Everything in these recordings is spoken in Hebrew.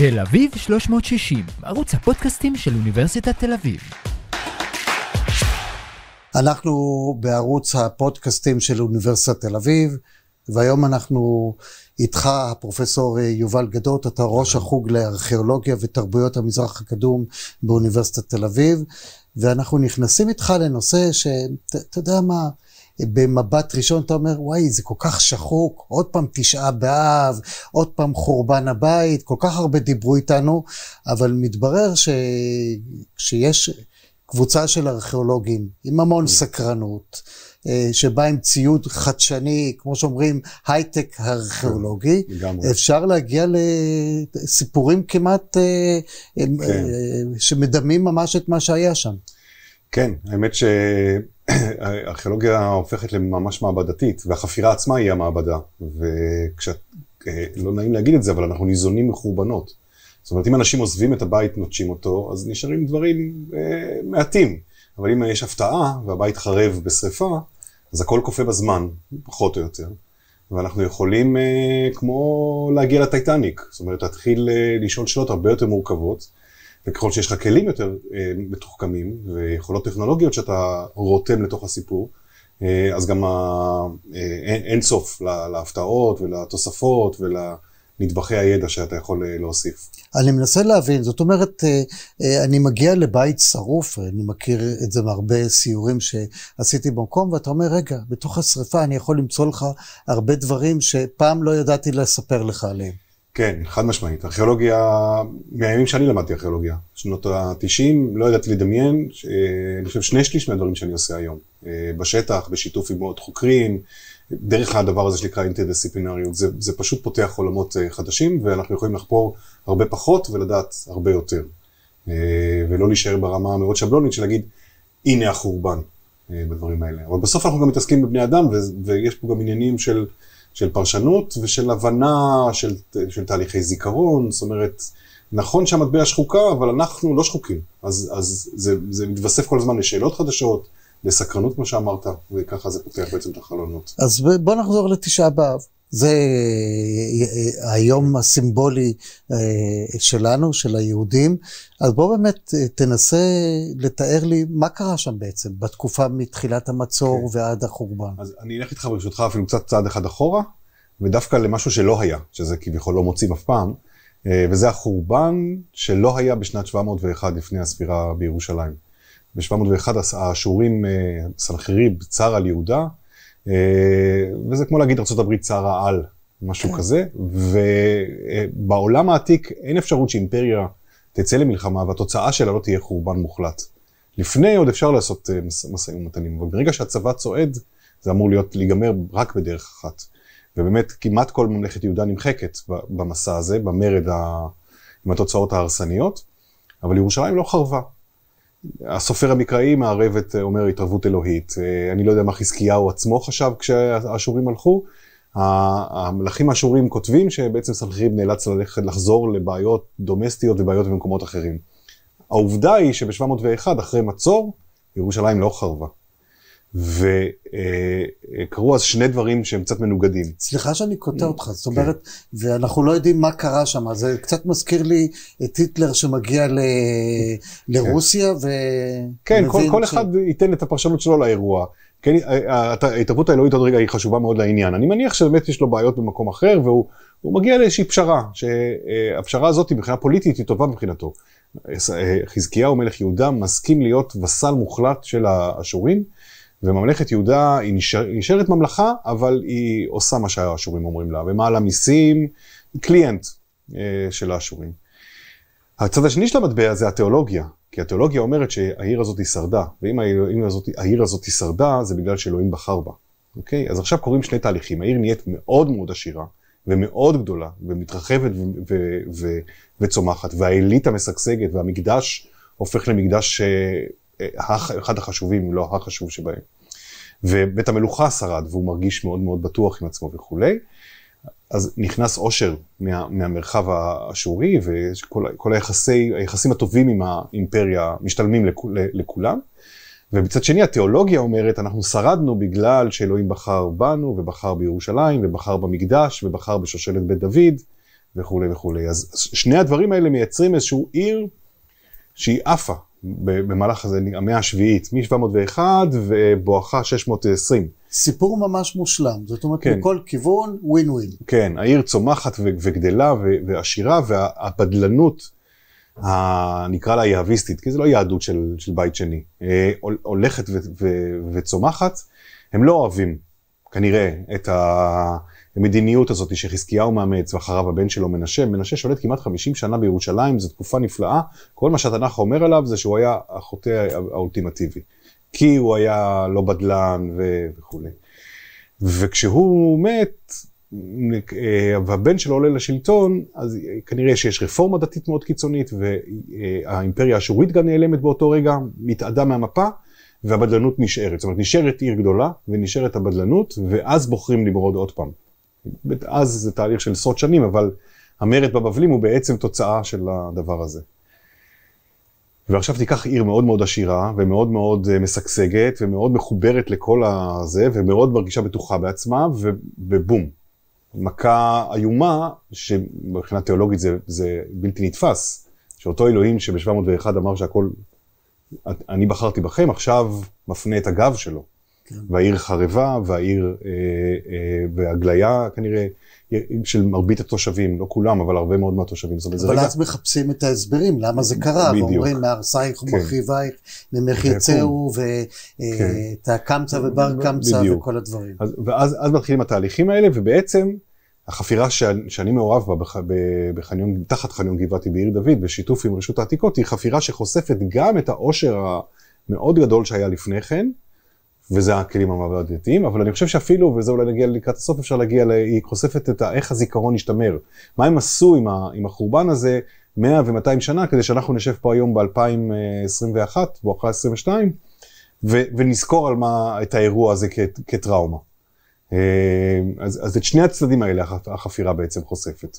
תל אביב 360, ערוץ הפודקאסטים של אוניברסיטת תל אביב. אנחנו בערוץ הפודקאסטים של אוניברסיטת תל אביב, והיום אנחנו איתך, הפרופסור יובל גדות, אתה ראש החוג לארכיאולוגיה ותרבויות המזרח הקדום באוניברסיטת תל אביב, ואנחנו נכנסים איתך לנושא שאתה יודע מה, במבט ראשון אתה אומר, וואי, זה כל כך שחוק, עוד פעם תשעה באב, עוד פעם חורבן הבית, כל כך הרבה דיברו איתנו, אבל מתברר ש... שיש קבוצה של ארכיאולוגים עם המון סקרנות, שבאה עם ציוד חדשני, כמו שאומרים, הייטק ארכיאולוגי, אפשר להגיע לסיפורים כמעט כן. שמדמים ממש את מה שהיה שם. כן, האמת שהארכיאולוגיה הופכת לממש מעבדתית, והחפירה עצמה היא המעבדה. וכשאת, לא נעים להגיד את זה, אבל אנחנו ניזונים מחורבנות. זאת אומרת, אם אנשים עוזבים את הבית, נוטשים אותו, אז נשארים דברים אה, מעטים. אבל אם יש הפתעה והבית חרב בשריפה, אז הכל קופא בזמן, פחות או יותר. ואנחנו יכולים אה, כמו להגיע לטייטניק, זאת אומרת, להתחיל אה, לשאול שאלות הרבה יותר מורכבות. וככל שיש לך כלים יותר אה, מתוחכמים ויכולות טכנולוגיות שאתה רותם לתוך הסיפור, אה, אז גם ה, אה, אין, אין סוף לה, להפתעות ולתוספות ולנדבכי הידע שאתה יכול אה, להוסיף. אני מנסה להבין, זאת אומרת, אה, אני מגיע לבית שרוף, אני מכיר את זה מהרבה סיורים שעשיתי במקום, ואתה אומר, רגע, בתוך השריפה אני יכול למצוא לך הרבה דברים שפעם לא ידעתי לספר לך עליהם. כן, חד משמעית. ארכיאולוגיה, מהימים שאני למדתי ארכיאולוגיה, שנות ה-90, לא ידעתי לדמיין, אני חושב שני שליש מהדברים שאני עושה היום. בשטח, בשיתוף עם עוד חוקרים, דרך הדבר הזה שנקרא אינטרדיסציפלינריות, זה, זה פשוט פותח עולמות חדשים, ואנחנו יכולים לחפור הרבה פחות ולדעת הרבה יותר. ולא להישאר ברמה המאוד שבלונית של להגיד, הנה החורבן בדברים האלה. אבל בסוף אנחנו גם מתעסקים בבני אדם, ויש פה גם עניינים של... של פרשנות ושל הבנה של, של תהליכי זיכרון, זאת אומרת, נכון שהמטבע שחוקה, אבל אנחנו לא שחוקים. אז, אז זה, זה מתווסף כל הזמן לשאלות חדשות, לסקרנות, כמו שאמרת, וככה זה פותח בעצם את החלונות. אז בוא נחזור לתשעה באב. זה היום הסימבולי שלנו, של היהודים. אז בוא באמת תנסה לתאר לי מה קרה שם בעצם, בתקופה מתחילת המצור כן. ועד החורבן. אז אני אלך איתך ברשותך אפילו קצת צעד אחד אחורה, ודווקא למשהו שלא היה, שזה כביכול לא מוצאים אף פעם, וזה החורבן שלא היה בשנת 701 לפני הספירה בירושלים. ב-701 האשורים, סנחריב צר על יהודה, וזה כמו להגיד ארה"ב צרה על, משהו כן. כזה, ובעולם העתיק אין אפשרות שאימפריה תצא למלחמה והתוצאה שלה לא תהיה חורבן מוחלט. לפני עוד אפשר לעשות משאים ומתנים, אבל ברגע שהצבא צועד, זה אמור להיות, להיגמר רק בדרך אחת. ובאמת כמעט כל ממלכת יהודה נמחקת במסע הזה, במרד ה... עם התוצאות ההרסניות, אבל ירושלים לא חרבה. הסופר המקראי מערב את, אומר התערבות אלוהית. אני לא יודע מה חזקיהו עצמו חשב כשהאשורים הלכו. המלכים האשורים כותבים שבעצם סנחריב נאלץ ללכת לחזור לבעיות דומסטיות ובעיות במקומות אחרים. העובדה היא שב-701 אחרי מצור, ירושלים לא חרבה. וקרו אז שני דברים שהם קצת מנוגדים. סליחה שאני קוטע אותך, זאת אומרת, כן. ואנחנו לא יודעים מה קרה שם, זה קצת מזכיר לי את היטלר שמגיע ל... לרוסיה ו... כן, כל. אחד ייתן את הפרשנות שלו לאירוע. כן, ההתערבות האלוהית עוד רגע היא חשובה מאוד לעניין. אני מניח שבאמת יש לו בעיות במקום אחר, והוא מגיע לאיזושהי פשרה, שהפשרה הזאת מבחינה פוליטית היא טובה מבחינתו. חזקיהו מלך יהודה מסכים להיות וסל מוחלט של האשורים. וממלכת יהודה היא נשאר, נשארת ממלכה, אבל היא עושה מה שהאשורים אומרים לה, ומעלה מיסים, היא קליינט אה, של האשורים. הצד השני של המטבע זה התיאולוגיה, כי התיאולוגיה אומרת שהעיר הזאת היא שרדה, ואם העיר הזאת, העיר הזאת היא שרדה, זה בגלל שאלוהים בחר בה. אוקיי? אז עכשיו קורים שני תהליכים, העיר נהיית מאוד מאוד עשירה, ומאוד גדולה, ומתרחבת וצומחת, והאליטה משגשגת, והמקדש הופך למקדש אחד החשובים, אם לא החשוב שבהם. ובית המלוכה שרד, והוא מרגיש מאוד מאוד בטוח עם עצמו וכולי. אז נכנס עושר מה, מהמרחב האשורי, וכל היחסי, היחסים הטובים עם האימפריה משתלמים לכ, לכולם. ומצד שני התיאולוגיה אומרת, אנחנו שרדנו בגלל שאלוהים בחר בנו, ובחר בירושלים, ובחר במקדש, ובחר בשושלת בית דוד, וכולי וכולי. אז שני הדברים האלה מייצרים איזשהו עיר שהיא עפה במהלך הזה, המאה השביעית, מ-701 ובואכה 620. סיפור ממש מושלם, זאת אומרת, כן. מכל כיוון ווין ווין. כן, העיר צומחת וגדלה ועשירה, והבדלנות, נקרא לה יהביסטית, כי זה לא יהדות של, של בית שני, אה, הולכת וצומחת, הם לא אוהבים כנראה את המדיניות הזאת שחזקיהו מאמץ ואחריו הבן שלו מנשה. מנשה שולט כמעט 50 שנה בירושלים, זו תקופה נפלאה. כל מה שהתנ"ך אומר עליו זה שהוא היה החוטא האולטימטיבי. כי הוא היה לא בדלן ו... וכולי. וכשהוא מת, והבן שלו עולה לשלטון, אז כנראה שיש רפורמה דתית מאוד קיצונית, והאימפריה האשורית גם נעלמת באותו רגע, מתאדה מהמפה, והבדלנות נשארת. זאת אומרת, נשארת עיר גדולה, ונשארת הבדלנות, ואז בוחרים למרוד עוד פעם. אז זה תהליך של עשרות שנים, אבל המרד בבבלים הוא בעצם תוצאה של הדבר הזה. ועכשיו תיקח עיר מאוד מאוד עשירה, ומאוד מאוד אה, משגשגת, ומאוד מחוברת לכל הזה, ומאוד מרגישה בטוחה בעצמה, ובום. מכה איומה, שמבחינה תיאולוגית זה, זה בלתי נתפס, שאותו אלוהים שב-701 אמר שהכל, אני בחרתי בכם, עכשיו מפנה את הגב שלו. כן. והעיר חרבה, והעיר, אה, אה, והגליה כנראה של מרבית התושבים, לא כולם, אבל הרבה מאוד מהתושבים. אבל רגע... אז מחפשים את ההסברים, למה זה קרה, בדיוק. ואומרים מהרסייך. ומחריבייך, ממך יצאו, ואת כן. הקמצא ובר קמצא וכל הדברים. אז, ואז אז מתחילים התהליכים האלה, ובעצם החפירה ש, שאני מעורב בה בח, בחניון, תחת חניון גבעתי בעיר דוד, בשיתוף עם רשות העתיקות, היא חפירה שחושפת גם את העושר המאוד גדול שהיה לפני כן, וזה הכלים המעבדתיים, אבל אני חושב שאפילו, וזה אולי נגיע לקראת הסוף, אפשר להגיע, ל... היא חושפת את ה... איך הזיכרון השתמר. מה הם עשו עם, ה... עם החורבן הזה 100 ו-200 שנה, כדי שאנחנו נשב פה היום ב-2021, בואכה 22, ו... ונזכור על מה, את האירוע הזה כ... כטראומה. אה, אז, אז את שני הצדדים האלה החפירה בעצם חושפת.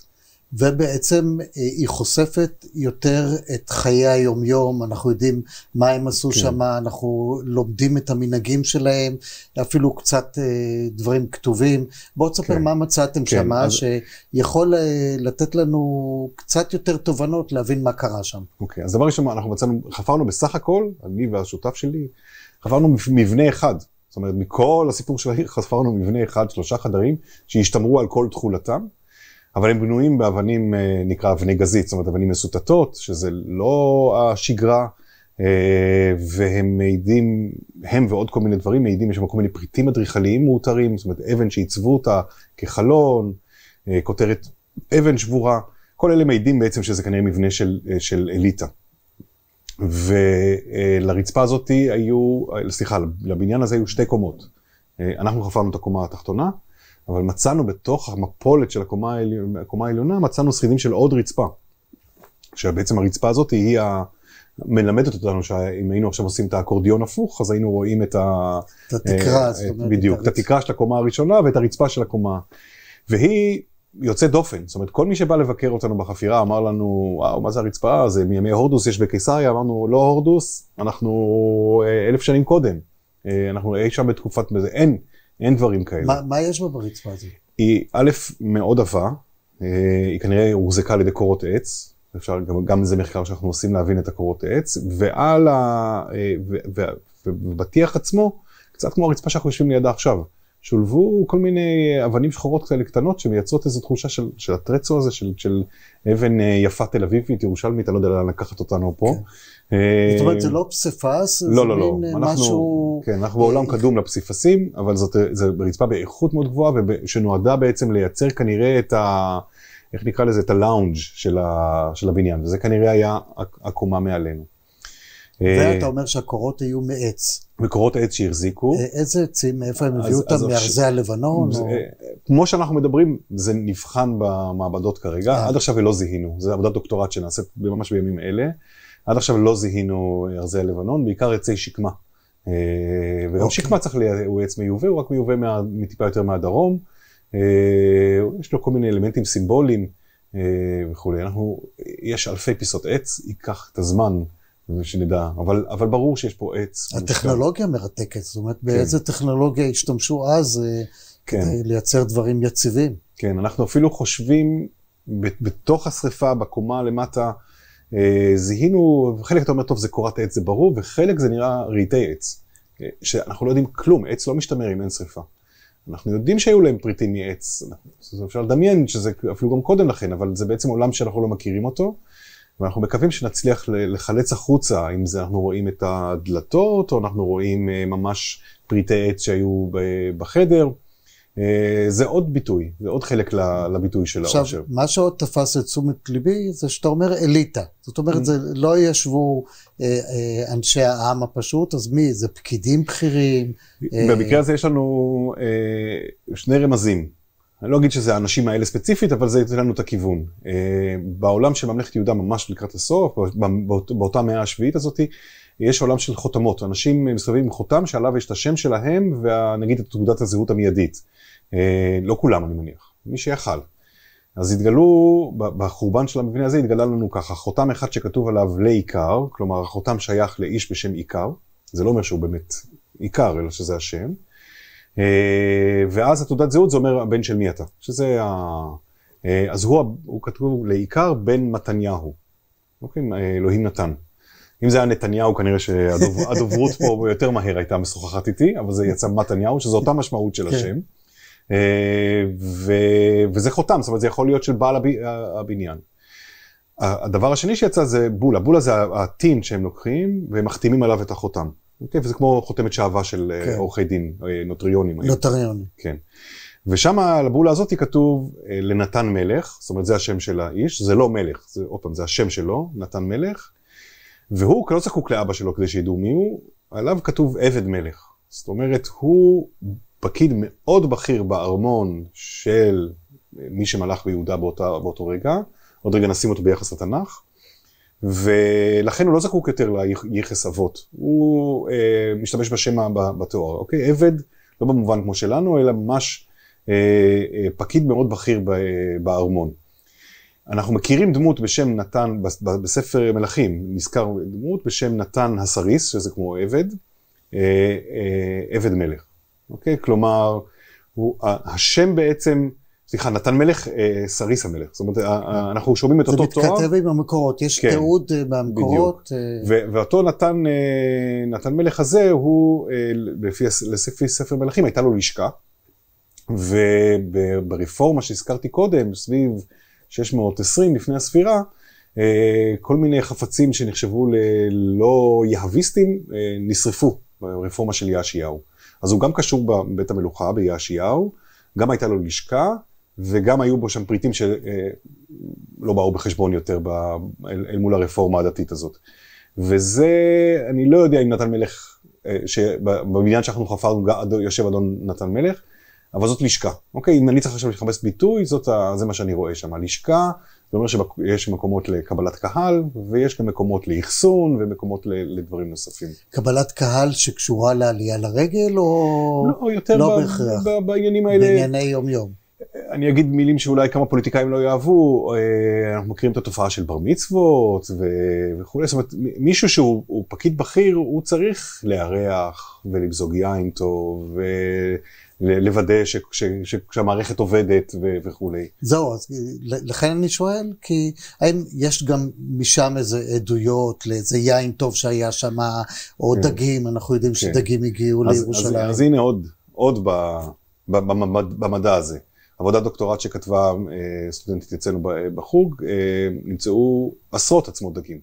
ובעצם אה, היא חושפת יותר את חיי היומיום, אנחנו יודעים מה הם עשו כן. שם, אנחנו לומדים את המנהגים שלהם, אפילו קצת אה, דברים כתובים. בואו תספר כן. מה מצאתם כן, שם, אז... שיכול אה, לתת לנו קצת יותר תובנות להבין מה קרה שם. אוקיי, אז דבר ראשון, אנחנו מצאנו, חפרנו בסך הכל, אני והשותף שלי, חפרנו מבנה אחד. זאת אומרת, מכל הסיפור של העיר חפרנו מבנה אחד, שלושה חדרים, שהשתמרו על כל תכולתם. אבל הם בנויים באבנים, אה, נקרא אבני גזית, זאת אומרת אבנים מסוטטות, שזה לא השגרה, אה, והם מעידים, הם ועוד כל מיני דברים מעידים, יש שם כל מיני פריטים אדריכליים מאותרים, זאת אומרת אבן שעיצבו אותה כחלון, אה, כותרת אבן שבורה, כל אלה מעידים בעצם שזה כנראה מבנה של, של אליטה. ולרצפה הזאת היו, סליחה, לבניין הזה היו שתי קומות. אנחנו חפרנו את הקומה התחתונה, אבל מצאנו בתוך המפולת של הקומה, הקומה העליונה, מצאנו שרידים של עוד רצפה. שבעצם הרצפה הזאת היא ה... מלמדת אותנו שאם היינו עכשיו עושים את האקורדיון הפוך, אז היינו רואים את ה... את התקרה, אה, זאת אומרת. בדיוק, את התקרה של הקומה הראשונה ואת הרצפה של הקומה. והיא יוצאת דופן, זאת אומרת, כל מי שבא לבקר אותנו בחפירה אמר לנו, וואו, מה זה הרצפה? זה מימי הורדוס יש בקיסריה, אמרנו, לא הורדוס, אנחנו אה, אלף שנים קודם. אה, אנחנו אי שם בתקופת, אין, אין דברים כאלה. מה, מה יש בה ברצפה הזאת? היא א', מאוד עבה, אה, היא כנראה הוחזקה על ידי קורות עץ, אפשר, גם, גם זה מחקר שאנחנו עושים להבין את הקורות עץ, ועל ה... אה, ובטיח עצמו, קצת כמו הרצפה שאנחנו יושבים לידה עכשיו. שולבו כל מיני אבנים שחורות כאלה קטנות שמייצרות איזו תחושה של, של הטרצו הזה, של, של אבן אה, יפה תל אביבית, ירושלמית, אני לא יודע לאן לקחת אותנו פה. כן. אה, זאת אומרת, זה לא פסיפס, לא, לא, לא. אה, אנחנו, משהו... כן, אנחנו בעולם קדום לפסיפסים, אבל זאת רצפה באיכות מאוד גבוהה, שנועדה בעצם לייצר כנראה את ה... איך נקרא לזה? את הלאונג' של, ה, של הבניין, וזה כנראה היה הקומה מעלינו. ואתה אומר שהקורות היו מעץ. מקורות עץ שהחזיקו. אה, איזה עצים, מאיפה הם הביאו אותם? מארזי הלבנון? או... כמו שאנחנו מדברים, זה נבחן במעבדות כרגע, אה. עד עכשיו לא זיהינו, זו עבודת דוקטורט שנעשית ממש בימים אלה, עד עכשיו לא זיהינו ארזי הלבנון, בעיקר עצי שקמה. אה, וגם אוקיי. שקמה צריך, הוא עץ מיובא, הוא רק מיובא מטיפה יותר מהדרום, יש לו כל מיני אלמנטים סימבוליים וכולי, אנחנו, יש אלפי פיסות עץ, ייקח את הזמן. ושנדע, אבל, אבל ברור שיש פה עץ. הטכנולוגיה מושקע. מרתקת, זאת אומרת, כן. באיזה טכנולוגיה השתמשו אז אה, כן. כדי לייצר דברים יציבים. כן, אנחנו אפילו חושבים בתוך השריפה, בקומה למטה, אה, זיהינו, חלק אתה אומר, טוב, זה קורת עץ, זה ברור, וחלק זה נראה רהיטי עץ. אה, שאנחנו לא יודעים כלום, עץ לא משתמר אם אין שריפה. אנחנו יודעים שהיו להם פריטים מעץ, אפשר לדמיין שזה אפילו גם קודם לכן, אבל זה בעצם עולם שאנחנו לא מכירים אותו, ואנחנו מקווים שנצליח לחלץ החוצה, אם זה אנחנו רואים את הדלתות, או אנחנו רואים אה, ממש פריטי עץ שהיו בחדר. אה, זה עוד ביטוי, זה עוד חלק לביטוי של העושר. עכשיו, מה שעוד תפס את תשומת ליבי זה שאתה אומר אליטה. זאת אומרת, זה לא ישבו אה, אנשי העם הפשוט, אז מי? זה פקידים בכירים? במקרה הזה יש לנו שני רמזים. אני לא אגיד שזה האנשים האלה ספציפית, אבל זה ייתן לנו את הכיוון. בעולם של ממלכת יהודה ממש לקראת הסוף, באותה מאה השביעית הזאת, יש עולם של חותמות. אנשים מסתובבים עם חותם שעליו יש את השם שלהם, ונגיד את תעודת הזהות המיידית. אה, לא כולם אני מניח, מי שיכל. אז התגלו, בחורבן של המבנה הזה התגלה לנו ככה, חותם אחד שכתוב עליו לעיקר, כלומר החותם שייך לאיש בשם עיקר, זה לא אומר שהוא באמת עיקר, אלא שזה השם. אה, ואז התעודת זהות זה אומר הבן של מי אתה, שזה ה... אה, אז הוא, הוא כתוב לעיקר בן מתניהו, אוקיי, אלוהים נתן. אם זה היה נתניהו כנראה שהדוברות פה יותר מהר הייתה משוחחת איתי, אבל זה יצא מתניהו, שזו אותה משמעות של כן. השם. אה, ו, וזה חותם, זאת אומרת זה יכול להיות של בעל הב, הבניין. הדבר השני שיצא זה בולה, בולה זה הטין שהם לוקחים והם מחתימים עליו את החותם. אוקיי? וזה כמו חותמת שעווה של אה, כן. עורכי דין, אה, נוטריונים. נוטריונים. כן. ושם על הבולה הזאת כתוב לנתן מלך, זאת אומרת זה השם של האיש, זה לא מלך, זה עוד פעם, זה השם שלו, נתן מלך, והוא לא זקוק לאבא שלו כדי שידעו מי הוא, עליו כתוב עבד מלך. זאת אומרת, הוא פקיד מאוד בכיר בארמון של מי שמלך ביהודה באותה, באותו רגע, עוד רגע נשים אותו ביחס לתנ"ך, ולכן הוא לא זקוק יותר ליחס אבות, הוא אה, משתמש בשם בתואר, אוקיי? עבד, לא במובן כמו שלנו, אלא ממש אה, אה, פקיד מאוד בכיר בארמון. אנחנו מכירים דמות בשם נתן, בספר מלכים נזכר דמות בשם נתן הסריס, שזה כמו עבד, אה, אה, עבד מלך. אוקיי? כלומר, הוא, השם בעצם, סליחה, נתן מלך, אה, סריס המלך. זאת אומרת, אנחנו שומעים את אותו תואר. זה מתכתב עם המקורות, יש כן, תיעוד אה, במקורות. אה... ואותו נתן, אה, נתן מלך הזה, הוא, אה, לפי, לפי ספר מלכים, הייתה לו לשכה. וברפורמה שהזכרתי קודם, סביב 620 לפני הספירה, אה, כל מיני חפצים שנחשבו ללא יהביסטים אה, נשרפו ברפורמה של יאשיהו. אז הוא גם קשור בבית המלוכה ביאשיהו, גם הייתה לו לשכה, וגם היו בו שם פריטים שלא אה, באו בחשבון יותר ב, אל, אל מול הרפורמה הדתית הזאת. וזה, אני לא יודע אם נתן מלך, אה, בבניין שאנחנו חפרנו יושב אדון נתן מלך, אבל זאת לשכה, אוקיי? אם אני צריך עכשיו לחפש ביטוי, זאת, זה מה שאני רואה שם, לשכה, זה אומר שיש מקומות לקבלת קהל, ויש גם מקומות לאחסון ומקומות לדברים נוספים. קבלת קהל שקשורה לעלייה לרגל, או לא, יותר לא בהכרח? בעניינים האלה. בענייני יום-יום. אני אגיד מילים שאולי כמה פוליטיקאים לא יאהבו, אה, אנחנו מכירים את התופעה של בר מצוות וכולי, זאת אומרת מישהו שהוא פקיד בכיר, הוא צריך לארח ולמזוג יין טוב לוודא ש, ש, ש, שהמערכת עובדת ו, וכולי. זהו, אז לכן אני שואל, כי האם יש גם משם איזה עדויות לאיזה יין טוב שהיה שם, או כן. דגים, אנחנו יודעים כן. שדגים הגיעו אז, לירושלים. אז, אז הנה עוד, עוד ב, במדע הזה. עבודת דוקטורט שכתבה אה, סטודנטית אצלנו בחוג, אה, נמצאו עשרות עצמות דגים.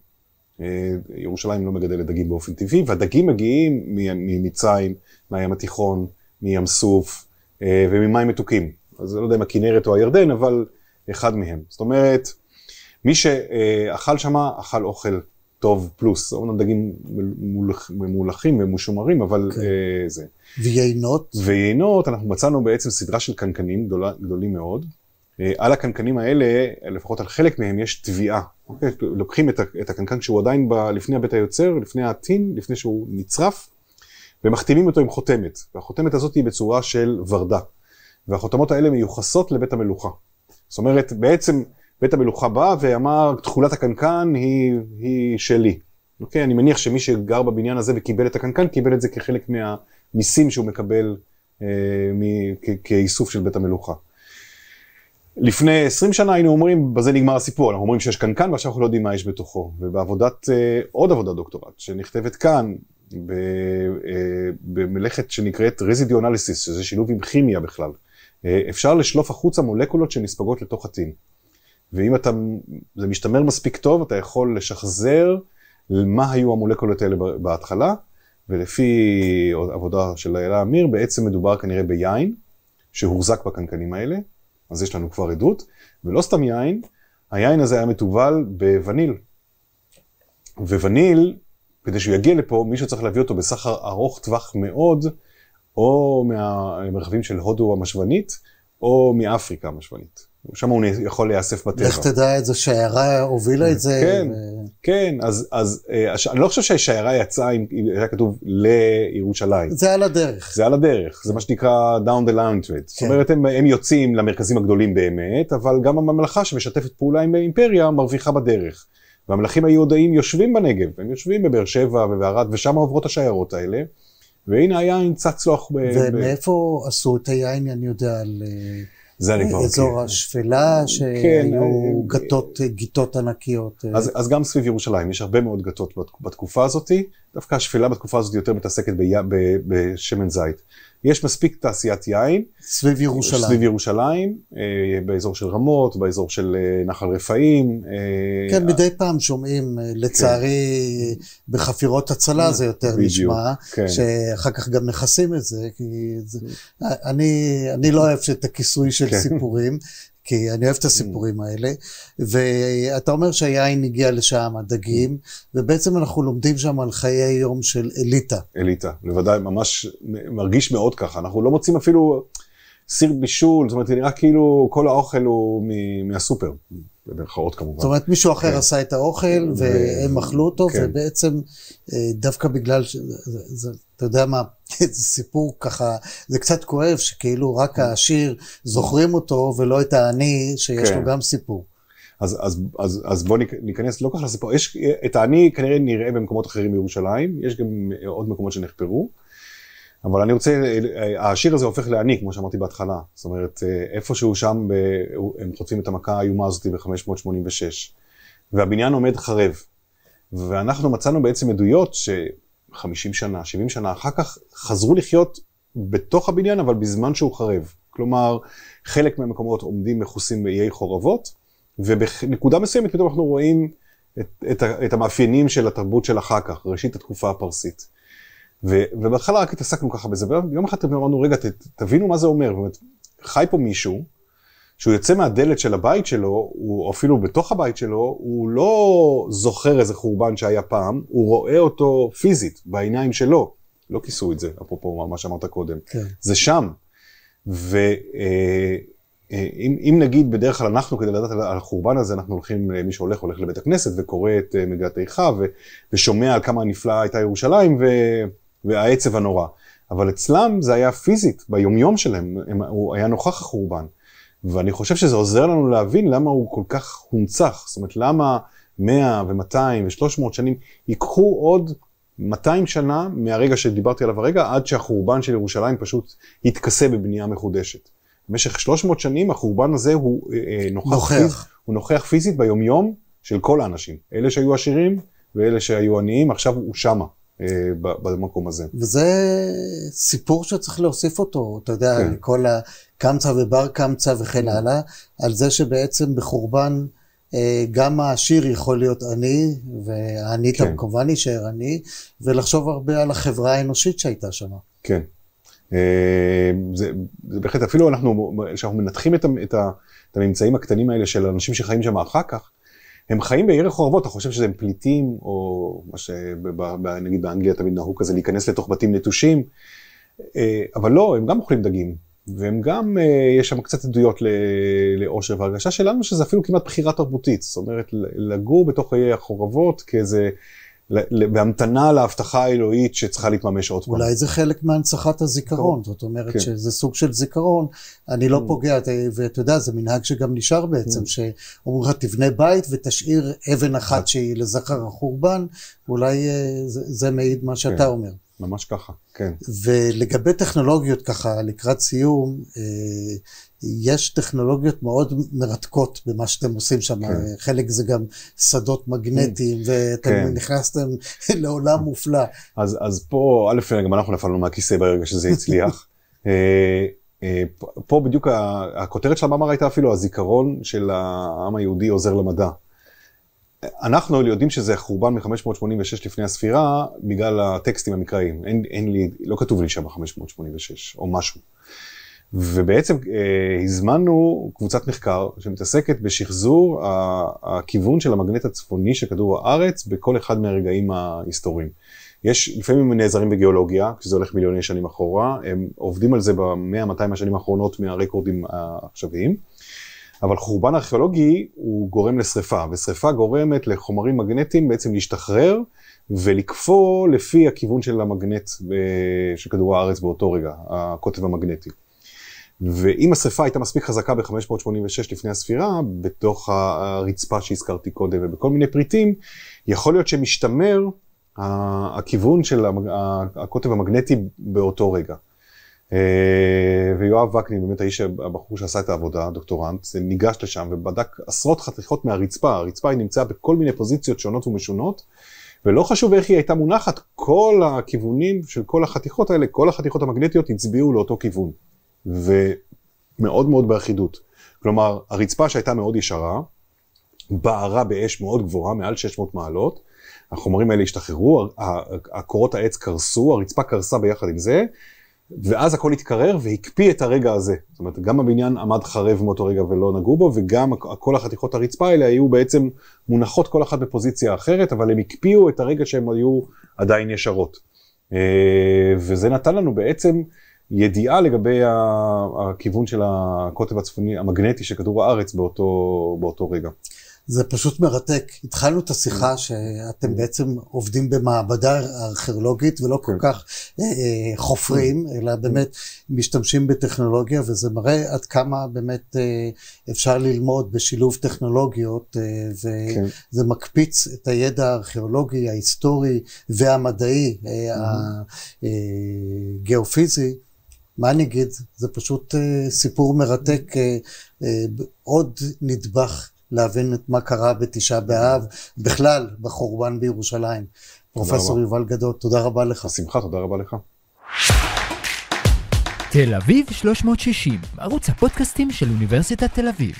אה, ירושלים לא מגדלת דגים באופן טבעי, והדגים מגיעים ממצרים, מהים התיכון, מים סוף וממים מתוקים. אז אני לא יודע אם הכנרת או הירדן, אבל אחד מהם. זאת אומרת, מי שאכל שמה, אכל אוכל טוב פלוס. אומנם דגים ממולחים ומשומרים, אבל כן. אה, זה. ויינות? ויינות, אנחנו מצאנו בעצם סדרה של קנקנים גדולה, גדולים מאוד. אה, על הקנקנים האלה, לפחות על חלק מהם, יש תביעה. אוקיי? לוקחים את, את הקנקן כשהוא עדיין ב, לפני הבית היוצר, לפני הטין, לפני שהוא נצרף, ומחתימים אותו עם חותמת, והחותמת הזאת היא בצורה של ורדה, והחותמות האלה מיוחסות לבית המלוכה. זאת אומרת, בעצם בית המלוכה בא ואמר, תכולת הקנקן היא, היא שלי. אוקיי? אני מניח שמי שגר בבניין הזה וקיבל את הקנקן, קיבל את זה כחלק מהמיסים שהוא מקבל אה, מ- כ- כאיסוף של בית המלוכה. לפני 20 שנה היינו אומרים, בזה נגמר הסיפור, אנחנו אומרים שיש קנקן ועכשיו אנחנו לא יודעים מה יש בתוכו. ובעבודת, אה, עוד עבודת דוקטורט שנכתבת כאן, ב, אה, במלאכת שנקראת רזידיו שזה שילוב עם כימיה בכלל, אה, אפשר לשלוף החוצה מולקולות שנספגות לתוך הטין. ואם אתה, זה משתמר מספיק טוב, אתה יכול לשחזר מה היו המולקולות האלה בהתחלה, ולפי עבודה של איילה אמיר, בעצם מדובר כנראה ביין שהוחזק בקנקנים האלה, אז יש לנו כבר עדות, ולא סתם יין, היין הזה היה מתובל בווניל. ווניל, כדי שהוא יגיע לפה, מישהו צריך להביא אותו בסחר ארוך טווח מאוד, או מהמרחבים של הודו המשוונית, או מאפריקה המשוונית. שם הוא יכול להיאסף בטבע. לך תדע איזה שיירה הובילה את זה. כן, ו... כן, אז, אז אה, אני לא חושב שהשיירה יצאה, אם היה כתוב לירושלים. זה על הדרך. זה על הדרך, זה מה שנקרא down the line it. כן. זאת אומרת, הם, הם יוצאים למרכזים הגדולים באמת, אבל גם הממלכה שמשתפת פעולה עם האימפריה מרוויחה בדרך. והמלכים היהודאים יושבים בנגב, הם יושבים בבאר שבע ובערד, ושם עוברות השיירות האלה. והנה היין צץ לו. ומאיפה עשו את היין, אני יודע, על... זה אני כבר... אזור. השפלה, שהיו כן, אה, גתות, גיתות ענקיות. אה. אז גם סביב ירושלים, יש הרבה מאוד גתות בתקופה הזאת, דווקא השפלה בתקופה הזאת יותר מתעסקת בשמן זית. יש מספיק תעשיית יין. סביב ירושלים. סביב ירושלים, אה, באזור של רמות, באזור של אה, נחל רפאים. אה, כן, מדי פעם שומעים, לצערי, כן. בחפירות הצלה זה יותר בדיוק, נשמע, כן. שאחר כך גם מכסים את זה, כי זה, אני, אני לא אוהב את הכיסוי של כן. סיפורים. כי אני אוהב את הסיפורים האלה, ואתה אומר שהיין הגיע לשם, הדגים, ובעצם אנחנו לומדים שם על חיי יום של אליטה. אליטה, בוודאי, ממש מרגיש מאוד ככה, אנחנו לא מוצאים אפילו סיר בישול, זאת אומרת, נראה כאילו כל האוכל הוא מהסופר. במרכאות כמובן. זאת אומרת, מישהו אחר כן. עשה את האוכל, והם אכלו אותו, כן. ובעצם אה, דווקא בגלל, ש... זה, אתה יודע מה, זה סיפור ככה, זה קצת כואב שכאילו רק העשיר זוכרים אותו, ולא את העני, שיש כן. לו גם סיפור. אז, אז, אז, אז בואו ניכנס לא כך לסיפור, יש, את העני כנראה נראה במקומות אחרים בירושלים, יש גם עוד מקומות שנחפרו. אבל אני רוצה, השיר הזה הופך לעני, כמו שאמרתי בהתחלה. זאת אומרת, איפשהו שם, ב, הם חוטפים את המכה האיומה הזאת ב-586, והבניין עומד חרב. ואנחנו מצאנו בעצם עדויות ש-50 שנה, 70 שנה אחר כך, חזרו לחיות בתוך הבניין, אבל בזמן שהוא חרב. כלומר, חלק מהמקומות עומדים מכוסים באיי חורבות, ובנקודה מסוימת פתאום אנחנו רואים את, את, את המאפיינים של התרבות של אחר כך, ראשית התקופה הפרסית. ו, ובהתחלה רק התעסקנו ככה בזה, ויום אחד אמרנו, רגע, ת, תבינו מה זה אומר. באמת, חי פה מישהו, שהוא יוצא מהדלת של הבית שלו, או אפילו בתוך הבית שלו, הוא לא זוכר איזה חורבן שהיה פעם, הוא רואה אותו פיזית, בעיניים שלו. לא כיסו את זה, אפרופו מה שאמרת קודם. כן. זה שם. ואם אה, אה, נגיד בדרך כלל אנחנו, כדי לדעת על החורבן הזה, אנחנו הולכים, מי שהולך, הולך לבית הכנסת וקורא את אה, מגילת איכה, ושומע על כמה נפלאה הייתה ירושלים, ו... והעצב הנורא. אבל אצלם זה היה פיזית, ביומיום שלהם, הם, הוא היה נוכח החורבן. ואני חושב שזה עוזר לנו להבין למה הוא כל כך הונצח. זאת אומרת, למה 100 ו-200 ו-300 שנים ייקחו עוד 200 שנה מהרגע שדיברתי עליו הרגע, עד שהחורבן של ירושלים פשוט יתכסה בבנייה מחודשת. במשך 300 שנים החורבן הזה הוא אה, אה נוכח, נוכח. פיז, הוא נוכח פיזית ביומיום של כל האנשים. אלה שהיו עשירים ואלה שהיו עניים, עכשיו הוא שמה. אה, במקום הזה. וזה סיפור שצריך להוסיף אותו, אתה יודע, כן. כל הקמצא ובר קמצא וכן כן. הלאה, על זה שבעצם בחורבן אה, גם העשיר יכול להיות עני, והעני כן. כמובן יישאר עני, ולחשוב הרבה על החברה האנושית שהייתה שם. כן. אה, זה, זה בהחלט, אפילו אנחנו, כשאנחנו מנתחים את, את, את הממצאים הקטנים האלה של אנשים שחיים שם אחר כך, הם חיים בערך חורבות, אתה חושב שהם פליטים, או מה שנגיד באנגליה תמיד נהוג כזה להיכנס לתוך בתים נטושים, אה, אבל לא, הם גם אוכלים דגים, והם גם, אה, יש שם קצת עדויות לאושר והרגשה שלנו שזה אפילו כמעט בחירה תרבותית, זאת אומרת לגור בתוך חיי החורבות כאיזה בהמתנה להבטחה האלוהית שצריכה להתממש עוד פעם. אולי זה חלק מהנצחת הזיכרון, זאת אומרת כן. שזה סוג של זיכרון, אני לא mm. פוגע, ואתה יודע, זה מנהג שגם נשאר בעצם, mm. שאומרים לך תבנה בית ותשאיר אבן אחת שהיא לזכר החורבן, אולי אה, זה, זה מעיד מה שאתה כן. אומר. ממש ככה, כן. ולגבי טכנולוגיות ככה לקראת סיום, אה, יש טכנולוגיות מאוד מרתקות במה שאתם עושים שם, כן. חלק זה גם שדות מגנטיים, כן. ואתם כן. נכנסתם לעולם מופלא. אז, אז פה, א', גם אנחנו נפלנו מהכיסא ברגע שזה הצליח. אה, אה, פה בדיוק הכותרת של המאמר הייתה אפילו הזיכרון של העם היהודי עוזר למדע. אנחנו יודעים שזה חורבן מ-586 לפני הספירה, בגלל הטקסטים המקראיים. אין, אין לי, לא כתוב לי שם 586 או משהו. ובעצם אה, הזמנו קבוצת מחקר שמתעסקת בשחזור הכיוון של המגנט הצפוני של כדור הארץ בכל אחד מהרגעים ההיסטוריים. יש, לפעמים הם נעזרים בגיאולוגיה, כשזה הולך מיליוני שנים אחורה, הם עובדים על זה במאה, 200 השנים האחרונות מהרקורדים העכשוויים. אבל חורבן ארכיאולוגי הוא גורם לשריפה, ושריפה גורמת לחומרים מגנטיים בעצם להשתחרר ולקפוא לפי הכיוון של המגנט של כדור הארץ באותו רגע, הקוטב המגנטי. ואם השריפה הייתה מספיק חזקה ב-586 לפני הספירה, בתוך הרצפה שהזכרתי קודם ובכל מיני פריטים, יכול להיות שמשתמר הכיוון של הקוטב המגנטי באותו רגע. אה, ויואב וקנין, באמת האיש, הבחור שעשה את העבודה, דוקטורנט, ניגש לשם ובדק עשרות חתיכות מהרצפה, הרצפה היא נמצאה בכל מיני פוזיציות שונות ומשונות, ולא חשוב איך היא הייתה מונחת, כל הכיוונים של כל החתיכות האלה, כל החתיכות המגנטיות הצביעו לאותו כיוון, ומאוד מאוד באחידות. כלומר, הרצפה שהייתה מאוד ישרה, בערה באש מאוד גבוהה, מעל 600 מעלות, החומרים האלה השתחררו, הקורות העץ קרסו, הרצפה קרסה ביחד עם זה, ואז הכל התקרר והקפיא את הרגע הזה. זאת אומרת, גם הבניין עמד חרב מאותו רגע ולא נגעו בו, וגם כל החתיכות הרצפה האלה היו בעצם מונחות כל אחת בפוזיציה אחרת, אבל הם הקפיאו את הרגע שהם היו עדיין ישרות. אה, וזה נתן לנו בעצם ידיעה לגבי הכיוון של הקוטב הצפוני, המגנטי של כדור הארץ באותו, באותו רגע. זה פשוט מרתק. התחלנו את השיחה mm. שאתם. בעצם עובדים במעבדה ארכיאולוגית ולא כל כן. כך אה, אה, חופרים, mm. אלא באמת משתמשים בטכנולוגיה, וזה מראה עד כמה באמת אה, אפשר ללמוד בשילוב טכנולוגיות, וזה כן. מקפיץ את הידע הארכיאולוגי, ההיסטורי והמדעי, הגיאופיזי. מה אני אגיד? זה פשוט סיפור מרתק, עוד נדבך להבין את מה קרה בתשעה באב, בכלל בחורבן בירושלים. פרופסור יובל גדות, תודה רבה לך. בשמחה, תודה רבה לך. תל אביב 360, ערוץ הפודקאסטים של אוניברסיטת תל אביב.